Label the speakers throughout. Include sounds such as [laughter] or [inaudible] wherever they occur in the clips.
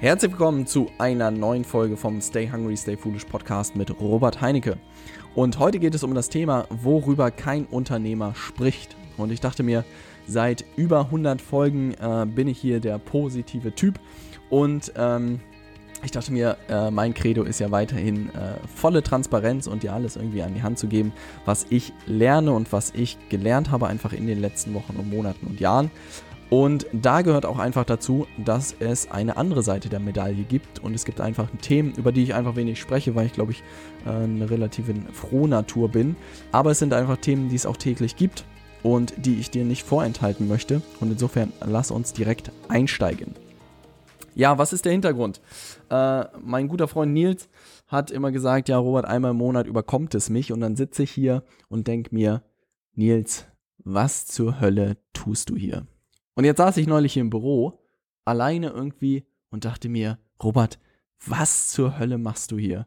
Speaker 1: Herzlich willkommen zu einer neuen Folge vom Stay Hungry, Stay Foolish Podcast mit Robert Heinecke. Und heute geht es um das Thema, worüber kein Unternehmer spricht. Und ich dachte mir, seit über 100 Folgen äh, bin ich hier der positive Typ. Und ähm, ich dachte mir, äh, mein Credo ist ja weiterhin äh, volle Transparenz und dir alles irgendwie an die Hand zu geben, was ich lerne und was ich gelernt habe, einfach in den letzten Wochen und Monaten und Jahren. Und da gehört auch einfach dazu, dass es eine andere Seite der Medaille gibt. Und es gibt einfach Themen, über die ich einfach wenig spreche, weil ich glaube ich äh, eine relative Frohnatur bin. Aber es sind einfach Themen, die es auch täglich gibt und die ich dir nicht vorenthalten möchte. Und insofern lass uns direkt einsteigen. Ja, was ist der Hintergrund? Äh, mein guter Freund Nils hat immer gesagt, ja, Robert, einmal im Monat überkommt es mich. Und dann sitze ich hier und denke mir, Nils, was zur Hölle tust du hier? Und jetzt saß ich neulich hier im Büro, alleine irgendwie und dachte mir, Robert, was zur Hölle machst du hier?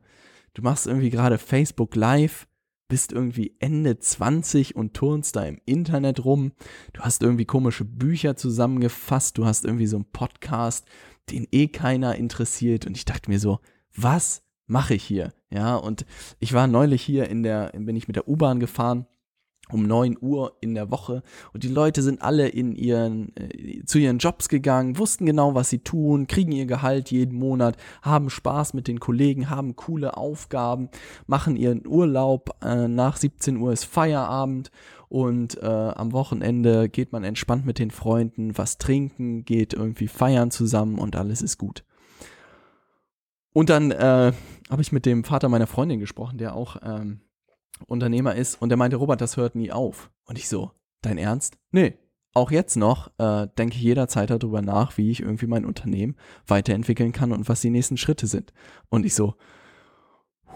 Speaker 1: Du machst irgendwie gerade Facebook Live, bist irgendwie Ende 20 und turnst da im Internet rum. Du hast irgendwie komische Bücher zusammengefasst, du hast irgendwie so einen Podcast, den eh keiner interessiert. Und ich dachte mir so, was mache ich hier? Ja, und ich war neulich hier in der, bin ich mit der U-Bahn gefahren um 9 Uhr in der Woche und die Leute sind alle in ihren äh, zu ihren Jobs gegangen, wussten genau, was sie tun, kriegen ihr Gehalt jeden Monat, haben Spaß mit den Kollegen, haben coole Aufgaben, machen ihren Urlaub, äh, nach 17 Uhr ist Feierabend und äh, am Wochenende geht man entspannt mit den Freunden, was trinken, geht irgendwie feiern zusammen und alles ist gut. Und dann äh, habe ich mit dem Vater meiner Freundin gesprochen, der auch ähm, Unternehmer ist und der meinte, Robert, das hört nie auf. Und ich so, dein Ernst? Nee. Auch jetzt noch äh, denke ich jederzeit darüber nach, wie ich irgendwie mein Unternehmen weiterentwickeln kann und was die nächsten Schritte sind. Und ich so,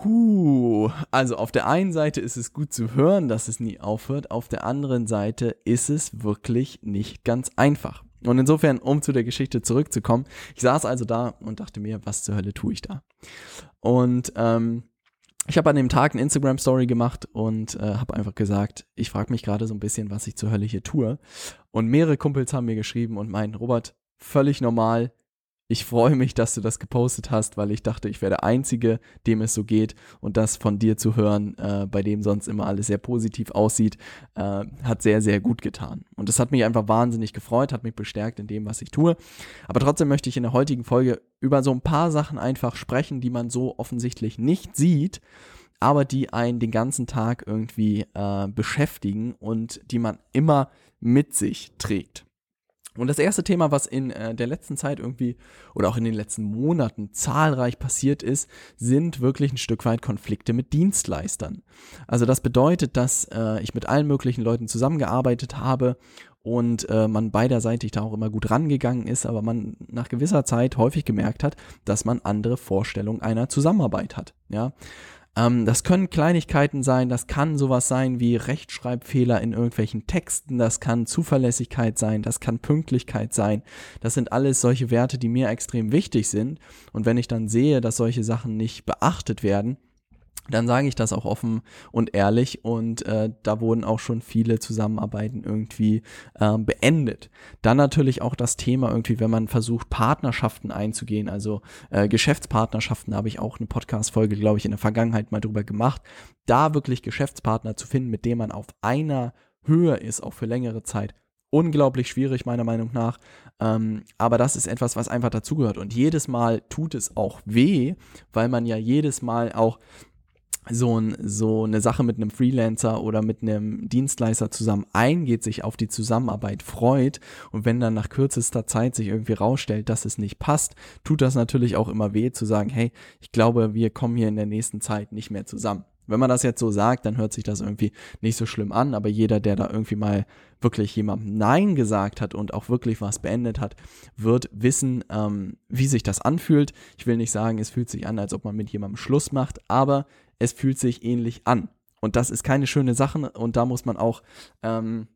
Speaker 1: huh, also auf der einen Seite ist es gut zu hören, dass es nie aufhört, auf der anderen Seite ist es wirklich nicht ganz einfach. Und insofern, um zu der Geschichte zurückzukommen, ich saß also da und dachte mir, was zur Hölle tue ich da? Und ähm, ich habe an dem Tag eine Instagram-Story gemacht und äh, habe einfach gesagt, ich frage mich gerade so ein bisschen, was ich zur Hölle hier tue. Und mehrere Kumpels haben mir geschrieben und meinen, Robert, völlig normal, ich freue mich, dass du das gepostet hast, weil ich dachte, ich wäre der Einzige, dem es so geht. Und das von dir zu hören, äh, bei dem sonst immer alles sehr positiv aussieht, äh, hat sehr, sehr gut getan. Und das hat mich einfach wahnsinnig gefreut, hat mich bestärkt in dem, was ich tue. Aber trotzdem möchte ich in der heutigen Folge über so ein paar Sachen einfach sprechen, die man so offensichtlich nicht sieht aber die einen den ganzen Tag irgendwie äh, beschäftigen und die man immer mit sich trägt. Und das erste Thema, was in äh, der letzten Zeit irgendwie oder auch in den letzten Monaten zahlreich passiert ist, sind wirklich ein Stück weit Konflikte mit Dienstleistern. Also das bedeutet, dass äh, ich mit allen möglichen Leuten zusammengearbeitet habe und äh, man beiderseitig da auch immer gut rangegangen ist, aber man nach gewisser Zeit häufig gemerkt hat, dass man andere Vorstellungen einer Zusammenarbeit hat. Ja, ähm, das können Kleinigkeiten sein, das kann sowas sein wie Rechtschreibfehler in irgendwelchen Texten, das kann Zuverlässigkeit sein, das kann Pünktlichkeit sein. Das sind alles solche Werte, die mir extrem wichtig sind. Und wenn ich dann sehe, dass solche Sachen nicht beachtet werden, dann sage ich das auch offen und ehrlich und äh, da wurden auch schon viele Zusammenarbeiten irgendwie äh, beendet. Dann natürlich auch das Thema irgendwie, wenn man versucht, Partnerschaften einzugehen, also äh, Geschäftspartnerschaften, da habe ich auch eine Podcast-Folge, glaube ich, in der Vergangenheit mal drüber gemacht, da wirklich Geschäftspartner zu finden, mit dem man auf einer Höhe ist, auch für längere Zeit. Unglaublich schwierig, meiner Meinung nach. Ähm, aber das ist etwas, was einfach dazugehört. Und jedes Mal tut es auch weh, weil man ja jedes Mal auch so, ein, so eine Sache mit einem Freelancer oder mit einem Dienstleister zusammen eingeht, sich auf die Zusammenarbeit freut und wenn dann nach kürzester Zeit sich irgendwie rausstellt, dass es nicht passt, tut das natürlich auch immer weh zu sagen, hey, ich glaube, wir kommen hier in der nächsten Zeit nicht mehr zusammen. Wenn man das jetzt so sagt, dann hört sich das irgendwie nicht so schlimm an, aber jeder, der da irgendwie mal wirklich jemandem Nein gesagt hat und auch wirklich was beendet hat, wird wissen, ähm, wie sich das anfühlt. Ich will nicht sagen, es fühlt sich an, als ob man mit jemandem Schluss macht, aber es fühlt sich ähnlich an. Und das ist keine schöne Sache und da muss man auch, ähm,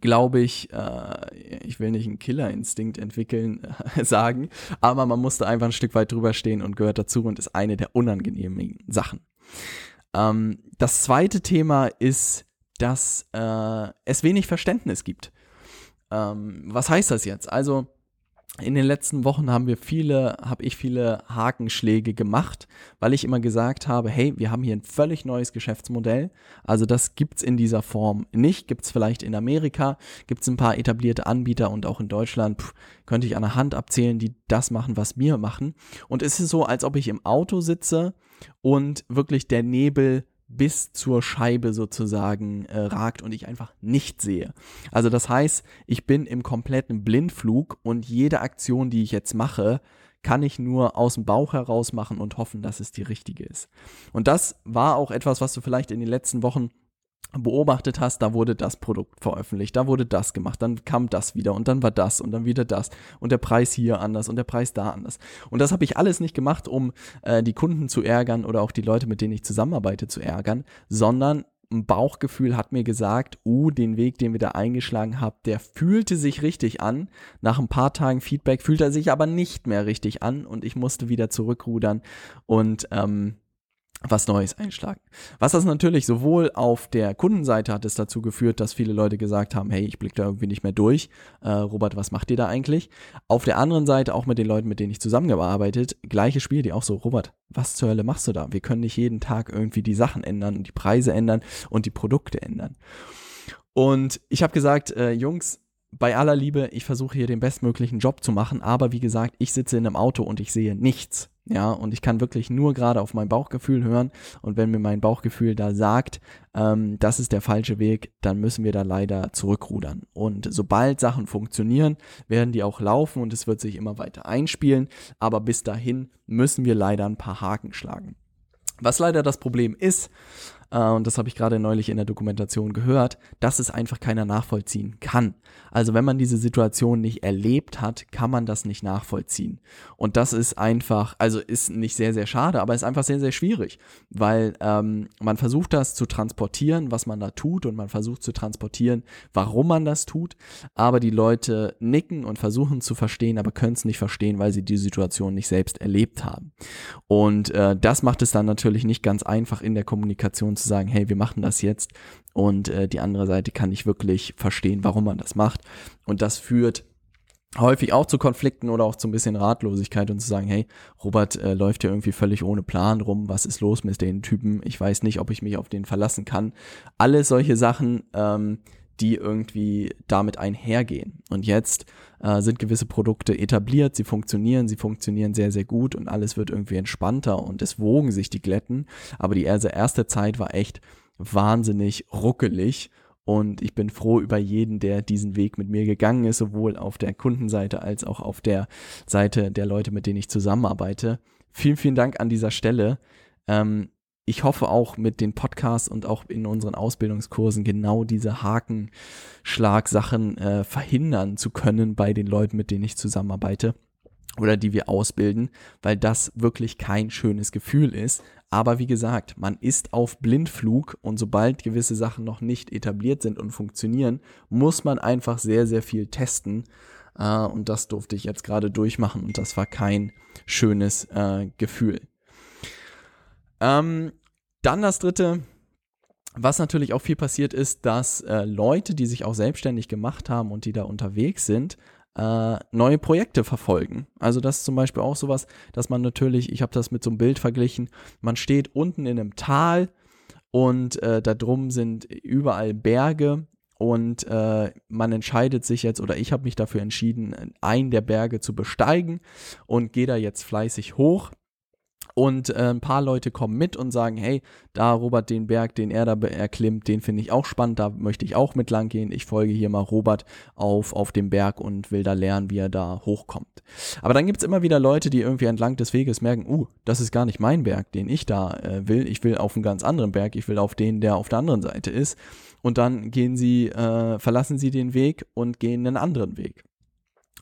Speaker 1: glaube ich, äh, ich will nicht einen Killerinstinkt entwickeln, äh, [laughs] sagen, aber man musste einfach ein Stück weit drüber stehen und gehört dazu und ist eine der unangenehmen Sachen. Ähm, das zweite Thema ist, dass äh, es wenig Verständnis gibt. Ähm, was heißt das jetzt? Also, in den letzten Wochen haben wir viele, habe ich viele Hakenschläge gemacht, weil ich immer gesagt habe, hey, wir haben hier ein völlig neues Geschäftsmodell. Also das gibt's in dieser Form nicht. Gibt's vielleicht in Amerika, gibt's ein paar etablierte Anbieter und auch in Deutschland pff, könnte ich an der Hand abzählen, die das machen, was wir machen. Und es ist so, als ob ich im Auto sitze und wirklich der Nebel bis zur Scheibe sozusagen äh, ragt und ich einfach nicht sehe. Also das heißt, ich bin im kompletten Blindflug und jede Aktion, die ich jetzt mache, kann ich nur aus dem Bauch heraus machen und hoffen, dass es die richtige ist. Und das war auch etwas, was du vielleicht in den letzten Wochen beobachtet hast, da wurde das Produkt veröffentlicht, da wurde das gemacht, dann kam das wieder und dann war das und dann wieder das und der Preis hier anders und der Preis da anders. Und das habe ich alles nicht gemacht, um äh, die Kunden zu ärgern oder auch die Leute, mit denen ich zusammenarbeite, zu ärgern, sondern ein Bauchgefühl hat mir gesagt, uh, den Weg, den wir da eingeschlagen haben, der fühlte sich richtig an. Nach ein paar Tagen Feedback fühlt er sich aber nicht mehr richtig an und ich musste wieder zurückrudern und ähm, was Neues einschlagen. Was das natürlich sowohl auf der Kundenseite hat es dazu geführt, dass viele Leute gesagt haben, hey, ich blicke da irgendwie nicht mehr durch. Äh, Robert, was macht ihr da eigentlich? Auf der anderen Seite auch mit den Leuten, mit denen ich zusammengearbeitet, gleiche Spiel, die auch so, Robert, was zur Hölle machst du da? Wir können nicht jeden Tag irgendwie die Sachen ändern und die Preise ändern und die Produkte ändern. Und ich habe gesagt, äh, Jungs, bei aller Liebe, ich versuche hier den bestmöglichen Job zu machen, aber wie gesagt, ich sitze in einem Auto und ich sehe nichts. Ja, und ich kann wirklich nur gerade auf mein Bauchgefühl hören. Und wenn mir mein Bauchgefühl da sagt, ähm, das ist der falsche Weg, dann müssen wir da leider zurückrudern. Und sobald Sachen funktionieren, werden die auch laufen und es wird sich immer weiter einspielen. Aber bis dahin müssen wir leider ein paar Haken schlagen. Was leider das Problem ist, äh, und das habe ich gerade neulich in der Dokumentation gehört, dass es einfach keiner nachvollziehen kann. Also wenn man diese Situation nicht erlebt hat, kann man das nicht nachvollziehen. Und das ist einfach, also ist nicht sehr, sehr schade, aber ist einfach sehr, sehr schwierig, weil ähm, man versucht das zu transportieren, was man da tut und man versucht zu transportieren, warum man das tut, aber die Leute nicken und versuchen zu verstehen, aber können es nicht verstehen, weil sie die Situation nicht selbst erlebt haben. Und äh, das macht es dann natürlich nicht ganz einfach in der Kommunikation zu sagen, hey, wir machen das jetzt und äh, die andere Seite kann nicht wirklich verstehen, warum man das macht. Und das führt häufig auch zu Konflikten oder auch zu ein bisschen Ratlosigkeit und zu sagen, hey, Robert äh, läuft ja irgendwie völlig ohne Plan rum, was ist los mit den Typen? Ich weiß nicht, ob ich mich auf den verlassen kann. Alle solche Sachen, ähm, die irgendwie damit einhergehen. Und jetzt äh, sind gewisse Produkte etabliert, sie funktionieren, sie funktionieren sehr, sehr gut und alles wird irgendwie entspannter und es wogen sich die Glätten. Aber die erste Zeit war echt wahnsinnig ruckelig. Und ich bin froh über jeden, der diesen Weg mit mir gegangen ist, sowohl auf der Kundenseite als auch auf der Seite der Leute, mit denen ich zusammenarbeite. Vielen, vielen Dank an dieser Stelle. Ähm, ich hoffe auch mit den Podcasts und auch in unseren Ausbildungskursen genau diese Hakenschlagsachen äh, verhindern zu können bei den Leuten, mit denen ich zusammenarbeite oder die wir ausbilden, weil das wirklich kein schönes Gefühl ist. Aber wie gesagt, man ist auf Blindflug und sobald gewisse Sachen noch nicht etabliert sind und funktionieren, muss man einfach sehr, sehr viel testen. Äh, und das durfte ich jetzt gerade durchmachen und das war kein schönes äh, Gefühl. Ähm, dann das dritte, was natürlich auch viel passiert ist, dass äh, Leute, die sich auch selbstständig gemacht haben und die da unterwegs sind, äh, neue Projekte verfolgen. Also das ist zum Beispiel auch sowas, dass man natürlich, ich habe das mit so einem Bild verglichen, man steht unten in einem Tal und äh, da drum sind überall Berge und äh, man entscheidet sich jetzt oder ich habe mich dafür entschieden, einen der Berge zu besteigen und gehe da jetzt fleißig hoch und äh, ein paar Leute kommen mit und sagen, hey, da Robert den Berg, den er da erklimmt, den finde ich auch spannend, da möchte ich auch mit lang gehen. Ich folge hier mal Robert auf, auf dem Berg und will da lernen, wie er da hochkommt. Aber dann gibt es immer wieder Leute, die irgendwie entlang des Weges merken, uh, das ist gar nicht mein Berg, den ich da äh, will. Ich will auf einen ganz anderen Berg, ich will auf den, der auf der anderen Seite ist. Und dann gehen sie, äh, verlassen sie den Weg und gehen einen anderen Weg.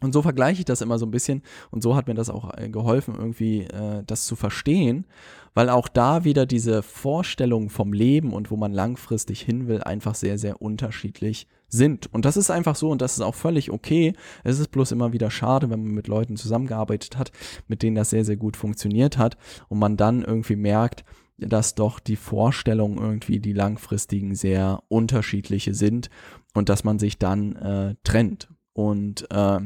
Speaker 1: Und so vergleiche ich das immer so ein bisschen und so hat mir das auch äh, geholfen, irgendwie äh, das zu verstehen, weil auch da wieder diese Vorstellungen vom Leben und wo man langfristig hin will, einfach sehr, sehr unterschiedlich sind. Und das ist einfach so und das ist auch völlig okay. Es ist bloß immer wieder schade, wenn man mit Leuten zusammengearbeitet hat, mit denen das sehr, sehr gut funktioniert hat und man dann irgendwie merkt, dass doch die Vorstellungen irgendwie die langfristigen sehr unterschiedliche sind und dass man sich dann äh, trennt. Und äh,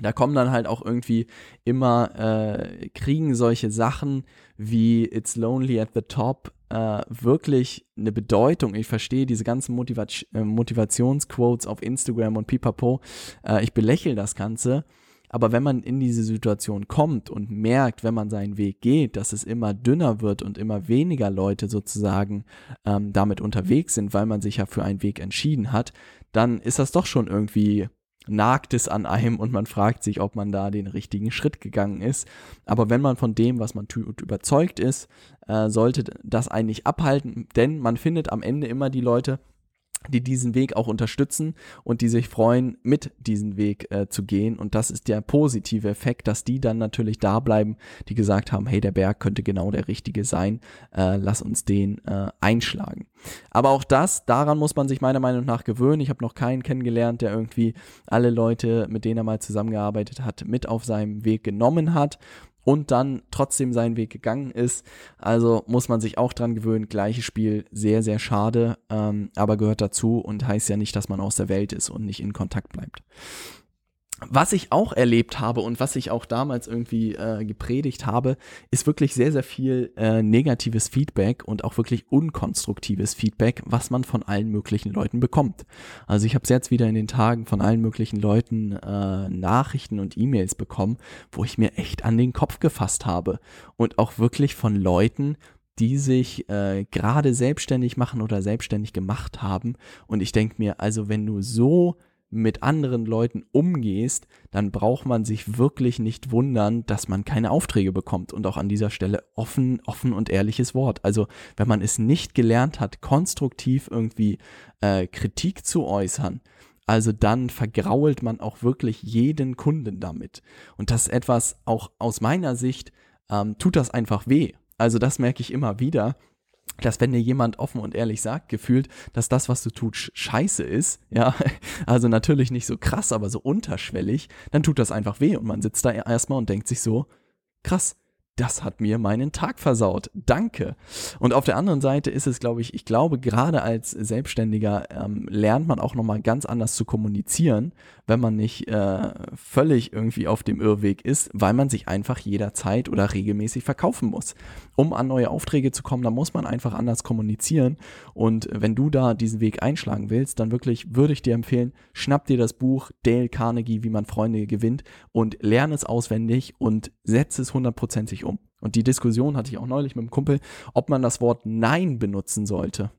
Speaker 1: da kommen dann halt auch irgendwie immer, äh, kriegen solche Sachen wie It's Lonely at the Top äh, wirklich eine Bedeutung. Ich verstehe diese ganzen Motiva äh, Motivationsquotes auf Instagram und pipapo. Äh, ich belächle das Ganze. Aber wenn man in diese Situation kommt und merkt, wenn man seinen Weg geht, dass es immer dünner wird und immer weniger Leute sozusagen ähm, damit unterwegs sind, weil man sich ja für einen Weg entschieden hat, dann ist das doch schon irgendwie nagt es an einem und man fragt sich, ob man da den richtigen Schritt gegangen ist. Aber wenn man von dem, was man tut, überzeugt ist, äh, sollte das eigentlich abhalten, denn man findet am Ende immer die Leute, die diesen Weg auch unterstützen und die sich freuen, mit diesen Weg äh, zu gehen. Und das ist der positive Effekt, dass die dann natürlich da bleiben, die gesagt haben, hey, der Berg könnte genau der richtige sein, äh, lass uns den äh, einschlagen. Aber auch das, daran muss man sich meiner Meinung nach gewöhnen. Ich habe noch keinen kennengelernt, der irgendwie alle Leute, mit denen er mal zusammengearbeitet hat, mit auf seinem Weg genommen hat und dann trotzdem seinen Weg gegangen ist. Also muss man sich auch dran gewöhnen. Gleiches Spiel, sehr, sehr schade, ähm, aber gehört dazu und heißt ja nicht, dass man aus der Welt ist und nicht in Kontakt bleibt was ich auch erlebt habe und was ich auch damals irgendwie äh, gepredigt habe, ist wirklich sehr, sehr viel äh, negatives Feedback und auch wirklich unkonstruktives Feedback, was man von allen möglichen Leuten bekommt. Also ich habe jetzt wieder in den Tagen von allen möglichen Leuten äh, Nachrichten und E-Mails bekommen, wo ich mir echt an den Kopf gefasst habe. Und auch wirklich von Leuten, die sich äh, gerade selbstständig machen oder selbstständig gemacht haben. Und ich denke mir, also wenn du so mit anderen Leuten umgehst, dann braucht man sich wirklich nicht wundern, dass man keine Aufträge bekommt. Und auch an dieser Stelle offen, offen und ehrliches Wort. Also wenn man es nicht gelernt hat, konstruktiv irgendwie äh, Kritik zu äußern, also dann vergrault man auch wirklich jeden Kunden damit. Und das ist etwas, auch aus meiner Sicht, ähm, tut das einfach weh. Also das merke ich immer wieder, dass wenn dir jemand offen und ehrlich sagt, gefühlt, dass das, was du tust, scheiße ist, [laughs] ja, also natürlich nicht so krass, aber so unterschwellig, dann tut das einfach weh und man sitzt da erstmal und denkt sich so, krass, das hat mir meinen Tag versaut. Danke. Und auf der anderen Seite ist es, glaube ich, ich glaube, gerade als Selbstständiger ähm, lernt man auch nochmal ganz anders zu kommunizieren, wenn man nicht äh, völlig irgendwie auf dem Irrweg ist, weil man sich einfach jederzeit oder regelmäßig verkaufen muss. Um an neue Aufträge zu kommen, da muss man einfach anders kommunizieren. Und wenn du da diesen Weg einschlagen willst, dann wirklich würde ich dir empfehlen, schnapp dir das Buch Dale Carnegie, wie man Freunde gewinnt und lerne es auswendig und setze es hundertprozentig um. Und die Diskussion hatte ich auch neulich mit einem Kumpel, ob man das Wort Nein benutzen sollte.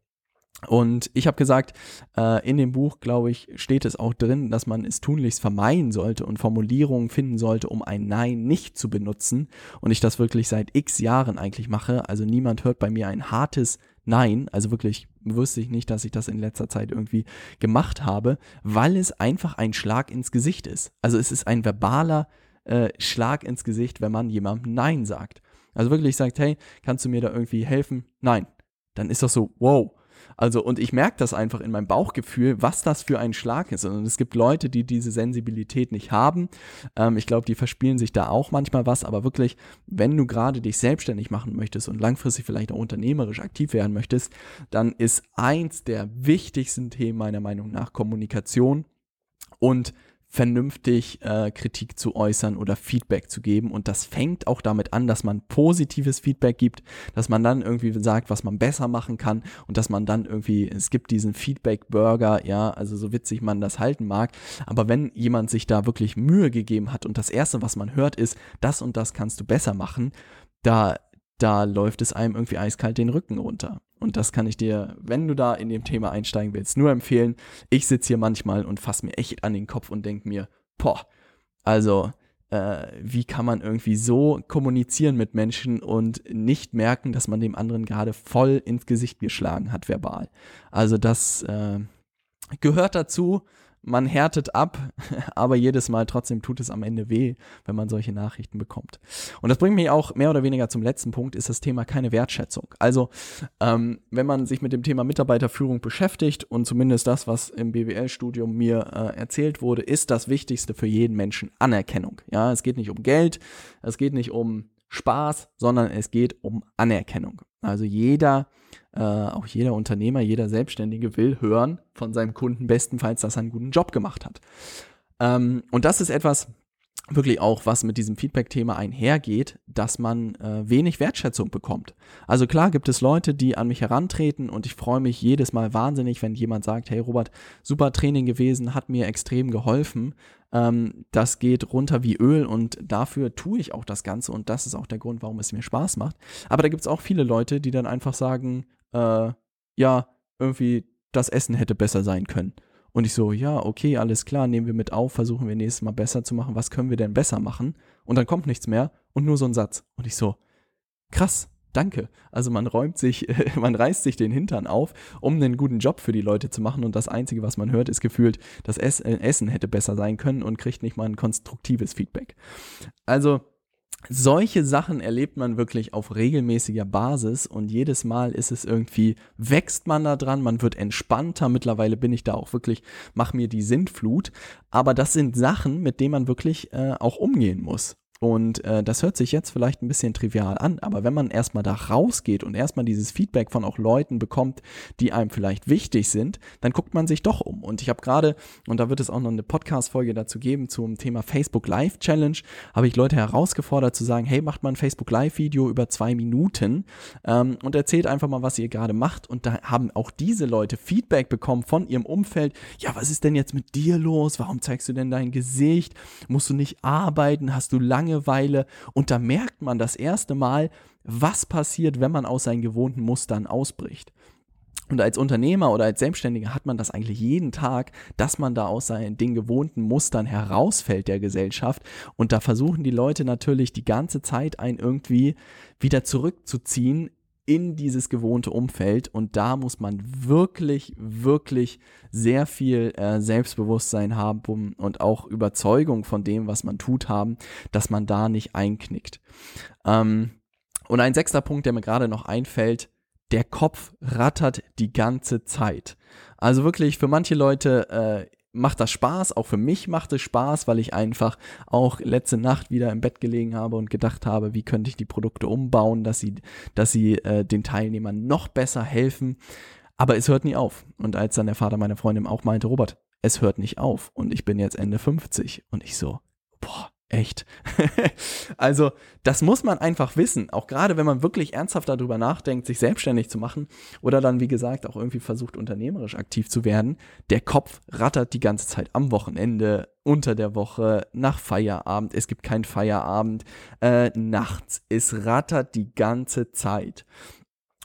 Speaker 1: Und ich habe gesagt, äh, in dem Buch, glaube ich, steht es auch drin, dass man es tunlichst vermeiden sollte und Formulierungen finden sollte, um ein Nein nicht zu benutzen. Und ich das wirklich seit x Jahren eigentlich mache. Also niemand hört bei mir ein hartes Nein. Also wirklich wusste ich nicht, dass ich das in letzter Zeit irgendwie gemacht habe, weil es einfach ein Schlag ins Gesicht ist. Also es ist ein verbaler äh, Schlag ins Gesicht, wenn man jemandem Nein sagt. Also wirklich sagt, hey, kannst du mir da irgendwie helfen? Nein. Dann ist das so, wow. Also, und ich merke das einfach in meinem Bauchgefühl, was das für ein Schlag ist. Und es gibt Leute, die diese Sensibilität nicht haben. Ähm, ich glaube, die verspielen sich da auch manchmal was. Aber wirklich, wenn du gerade dich selbstständig machen möchtest und langfristig vielleicht auch unternehmerisch aktiv werden möchtest, dann ist eins der wichtigsten Themen meiner Meinung nach Kommunikation und vernünftig äh, Kritik zu äußern oder Feedback zu geben. Und das fängt auch damit an, dass man positives Feedback gibt, dass man dann irgendwie sagt, was man besser machen kann und dass man dann irgendwie, es gibt diesen Feedback-Burger, ja, also so witzig man das halten mag. Aber wenn jemand sich da wirklich Mühe gegeben hat und das Erste, was man hört, ist, das und das kannst du besser machen, da da läuft es einem irgendwie eiskalt den Rücken runter. Und das kann ich dir, wenn du da in dem Thema einsteigen willst, nur empfehlen. Ich sitze hier manchmal und fasse mir echt an den Kopf und denke mir, boah, also äh, wie kann man irgendwie so kommunizieren mit Menschen und nicht merken, dass man dem anderen gerade voll ins Gesicht geschlagen hat, verbal. Also das äh, gehört dazu man härtet ab, [laughs] aber jedes Mal trotzdem tut es am Ende weh, wenn man solche Nachrichten bekommt. Und das bringt mich auch mehr oder weniger zum letzten Punkt, ist das Thema keine Wertschätzung. Also, ähm, wenn man sich mit dem Thema Mitarbeiterführung beschäftigt und zumindest das, was im BWL-Studium mir äh, erzählt wurde, ist das Wichtigste für jeden Menschen Anerkennung. Ja, es geht nicht um Geld, es geht nicht um Spaß, sondern es geht um Anerkennung. Also jeder äh, auch jeder Unternehmer, jeder Selbstständige will hören von seinem Kunden bestenfalls, dass er einen guten Job gemacht hat. Ähm, und das ist etwas, wirklich auch, was mit diesem Feedback-Thema einhergeht, dass man äh, wenig Wertschätzung bekommt. Also klar gibt es Leute, die an mich herantreten und ich freue mich jedes Mal wahnsinnig, wenn jemand sagt, hey Robert, super Training gewesen, hat mir extrem geholfen. Ähm, das geht runter wie Öl und dafür tue ich auch das Ganze und das ist auch der Grund, warum es mir Spaß macht. Aber da gibt es auch viele Leute, die dann einfach sagen, äh, ja, irgendwie das Essen hätte besser sein können. Und ich so, ja, okay, alles klar, nehmen wir mit auf, versuchen wir nächstes Mal besser zu machen. Was können wir denn besser machen? Und dann kommt nichts mehr und nur so ein Satz. Und ich so, krass, danke. Also man räumt sich, [laughs] man reißt sich den Hintern auf, um einen guten Job für die Leute zu machen. Und das Einzige, was man hört, ist gefühlt, das Essen hätte besser sein können und kriegt nicht mal ein konstruktives Feedback. Also solche Sachen erlebt man wirklich auf regelmäßiger Basis und jedes Mal ist es irgendwie, wächst man da dran, man wird entspannter. Mittlerweile bin ich da auch wirklich, mach mir die Sintflut. Aber das sind Sachen, mit denen man wirklich äh, auch umgehen muss. Und äh, das hört sich jetzt vielleicht ein bisschen trivial an, aber wenn man erstmal da rausgeht und erstmal dieses Feedback von auch Leuten bekommt, die einem vielleicht wichtig sind, dann guckt man sich doch um. Und ich habe gerade, und da wird es auch noch eine Podcast-Folge dazu geben zum Thema Facebook Live Challenge, habe ich Leute herausgefordert zu sagen, hey, macht mal ein Facebook Live-Video über zwei Minuten ähm, und erzählt einfach mal, was ihr gerade macht. Und da haben auch diese Leute Feedback bekommen von ihrem Umfeld. Ja, was ist denn jetzt mit dir los? Warum zeigst du denn dein Gesicht? Musst du nicht arbeiten? Hast du lange Langeweile und da merkt man das erste Mal, was passiert, wenn man aus seinen gewohnten Mustern ausbricht. Und als Unternehmer oder als Selbstständiger hat man das eigentlich jeden Tag, dass man da aus seinen den gewohnten Mustern herausfällt der Gesellschaft. Und da versuchen die Leute natürlich die ganze Zeit einen irgendwie wieder zurückzuziehen in dieses gewohnte Umfeld und da muss man wirklich, wirklich sehr viel äh, Selbstbewusstsein haben und auch Überzeugung von dem, was man tut, haben, dass man da nicht einknickt. Ähm, und ein sechster Punkt, der mir gerade noch einfällt, der Kopf rattert die ganze Zeit. Also wirklich für manche Leute äh, macht das Spaß, auch für mich macht es Spaß, weil ich einfach auch letzte Nacht wieder im Bett gelegen habe und gedacht habe, wie könnte ich die Produkte umbauen, dass sie, dass sie äh, den Teilnehmern noch besser helfen. Aber es hört nie auf. Und als dann der Vater meiner Freundin auch meinte, Robert, es hört nicht auf und ich bin jetzt Ende 50 und ich so, boah, Echt. [laughs] also, das muss man einfach wissen. Auch gerade, wenn man wirklich ernsthaft darüber nachdenkt, sich selbstständig zu machen oder dann, wie gesagt, auch irgendwie versucht, unternehmerisch aktiv zu werden. Der Kopf rattert die ganze Zeit am Wochenende, unter der Woche, nach Feierabend. Es gibt keinen Feierabend, äh, nachts. Es rattert die ganze Zeit.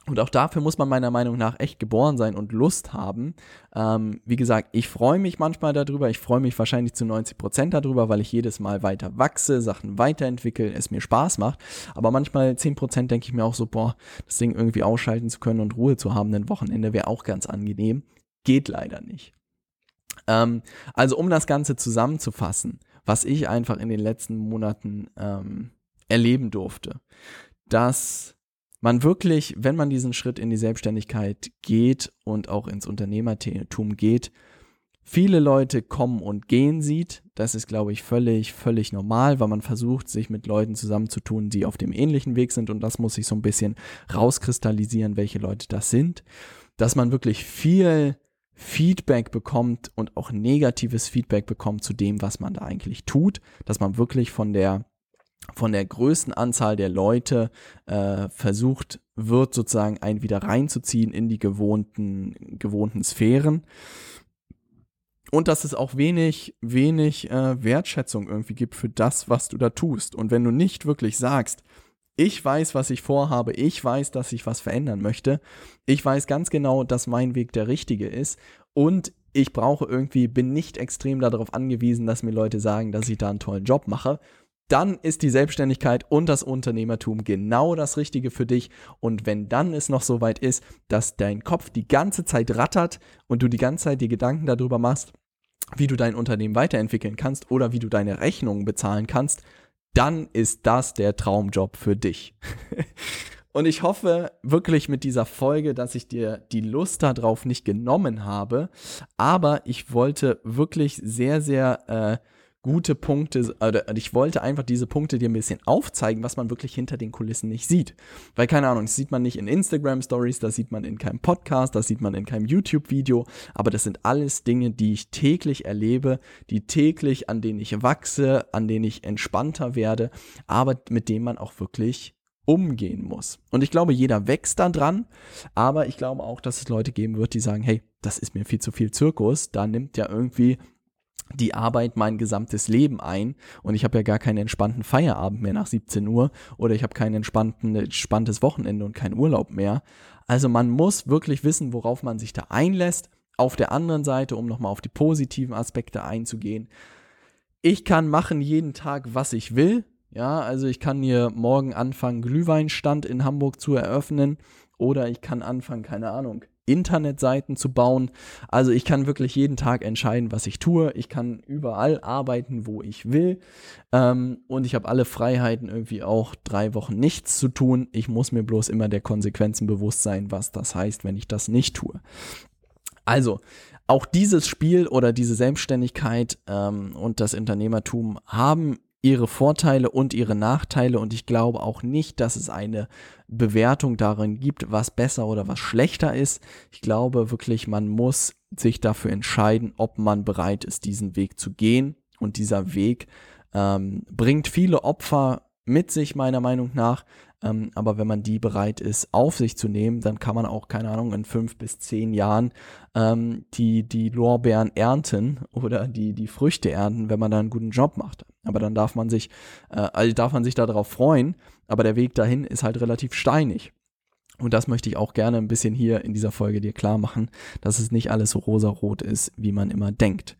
Speaker 1: Und auch dafür muss man meiner Meinung nach echt geboren sein und Lust haben. Ähm, wie gesagt, ich freue mich manchmal darüber. Ich freue mich wahrscheinlich zu 90 Prozent darüber, weil ich jedes Mal weiter wachse, Sachen weiterentwickle, es mir Spaß macht. Aber manchmal 10 Prozent denke ich mir auch so, boah, das Ding irgendwie ausschalten zu können und Ruhe zu haben, ein Wochenende wäre auch ganz angenehm. Geht leider nicht. Ähm, also um das Ganze zusammenzufassen, was ich einfach in den letzten Monaten ähm, erleben durfte, dass man wirklich, wenn man diesen Schritt in die Selbstständigkeit geht und auch ins Unternehmertum geht, viele Leute kommen und gehen sieht. Das ist, glaube ich, völlig, völlig normal, weil man versucht, sich mit Leuten zusammenzutun, die auf dem ähnlichen Weg sind und das muss sich so ein bisschen rauskristallisieren, welche Leute das sind. Dass man wirklich viel Feedback bekommt und auch negatives Feedback bekommt zu dem, was man da eigentlich tut, dass man wirklich von der von der größten Anzahl der Leute äh, versucht wird, sozusagen einen wieder reinzuziehen in die gewohnten, gewohnten Sphären. Und dass es auch wenig, wenig äh, Wertschätzung irgendwie gibt für das, was du da tust. Und wenn du nicht wirklich sagst, ich weiß, was ich vorhabe, ich weiß, dass ich was verändern möchte, ich weiß ganz genau, dass mein Weg der richtige ist und ich brauche irgendwie, bin nicht extrem darauf angewiesen, dass mir Leute sagen, dass ich da einen tollen Job mache, dann ist die Selbstständigkeit und das Unternehmertum genau das Richtige für dich. Und wenn dann es noch so weit ist, dass dein Kopf die ganze Zeit rattert und du die ganze Zeit die Gedanken darüber machst, wie du dein Unternehmen weiterentwickeln kannst oder wie du deine Rechnungen bezahlen kannst, dann ist das der Traumjob für dich. [laughs] und ich hoffe wirklich mit dieser Folge, dass ich dir die Lust darauf nicht genommen habe, aber ich wollte wirklich sehr, sehr äh, gute Punkte, oder ich wollte einfach diese Punkte dir ein bisschen aufzeigen, was man wirklich hinter den Kulissen nicht sieht. Weil, keine Ahnung, das sieht man nicht in Instagram Stories, das sieht man in keinem Podcast, das sieht man in keinem YouTube-Video, aber das sind alles Dinge, die ich täglich erlebe, die täglich, an denen ich wachse, an denen ich entspannter werde, aber mit denen man auch wirklich umgehen muss. Und ich glaube, jeder wächst da dran, aber ich glaube auch, dass es Leute geben wird, die sagen, hey, das ist mir viel zu viel Zirkus, da nimmt ja irgendwie die Arbeit mein gesamtes Leben ein und ich habe ja gar keinen entspannten Feierabend mehr nach 17 Uhr oder ich habe kein entspanntes Wochenende und keinen Urlaub mehr. Also man muss wirklich wissen, worauf man sich da einlässt. Auf der anderen Seite, um nochmal auf die positiven Aspekte einzugehen, ich kann machen jeden Tag, was ich will. Ja, also ich kann hier morgen anfangen, Glühweinstand in Hamburg zu eröffnen oder ich kann anfangen, keine Ahnung, Internetseiten zu bauen. Also ich kann wirklich jeden Tag entscheiden, was ich tue. Ich kann überall arbeiten, wo ich will. Ähm, und ich habe alle Freiheiten, irgendwie auch drei Wochen nichts zu tun. Ich muss mir bloß immer der Konsequenzen bewusst sein, was das heißt, wenn ich das nicht tue. Also, auch dieses Spiel oder diese Selbstständigkeit ähm, und das Unternehmertum haben ihre Vorteile und ihre Nachteile und ich glaube auch nicht, dass es eine Bewertung darin gibt, was besser oder was schlechter ist. Ich glaube wirklich, man muss sich dafür entscheiden, ob man bereit ist, diesen Weg zu gehen und dieser Weg ähm, bringt viele Opfer mit sich, meiner Meinung nach. Ähm, aber wenn man die bereit ist, auf sich zu nehmen, dann kann man auch, keine Ahnung, in fünf bis zehn Jahren ähm, die, die Lorbeeren ernten oder die, die Früchte ernten, wenn man da einen guten Job macht. Aber dann darf man sich, äh, also darf man sich darauf freuen, aber der Weg dahin ist halt relativ steinig. Und das möchte ich auch gerne ein bisschen hier in dieser Folge dir klar machen, dass es nicht alles so rosarot ist, wie man immer denkt.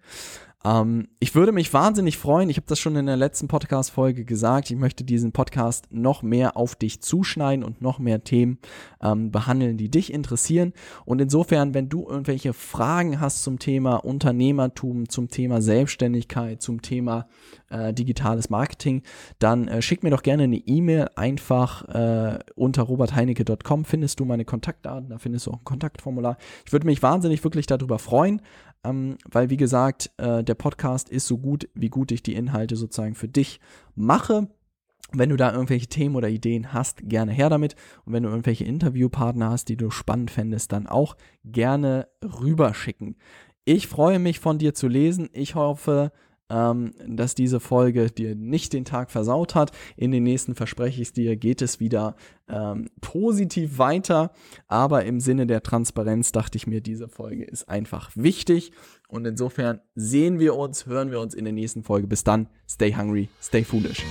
Speaker 1: Ähm, ich würde mich wahnsinnig freuen, ich habe das schon in der letzten Podcast-Folge gesagt, ich möchte diesen Podcast noch mehr auf dich zuschneiden und noch mehr Themen ähm, behandeln, die dich interessieren. Und insofern, wenn du irgendwelche Fragen hast zum Thema Unternehmertum, zum Thema Selbstständigkeit, zum Thema äh, digitales Marketing, dann äh, schick mir doch gerne eine E-Mail. Einfach äh, unter robertheinecke.com findest du meine Kontaktdaten, da findest du auch ein Kontaktformular. Ich würde mich wahnsinnig wirklich darüber freuen ähm, weil wie gesagt, äh, der Podcast ist so gut, wie gut ich die Inhalte sozusagen für dich mache. Wenn du da irgendwelche Themen oder Ideen hast, gerne her damit. Und wenn du irgendwelche Interviewpartner hast, die du spannend fändest, dann auch gerne rüberschicken. Ich freue mich von dir zu lesen. Ich hoffe, ähm, dass diese Folge dir nicht den Tag versaut hat. In den nächsten verspreche ich es dir, geht es wieder ähm, positiv weiter. Aber im Sinne der Transparenz dachte ich mir, diese Folge ist einfach wichtig. Und insofern sehen wir uns, hören wir uns in der nächsten Folge. Bis dann, stay hungry, stay foolish.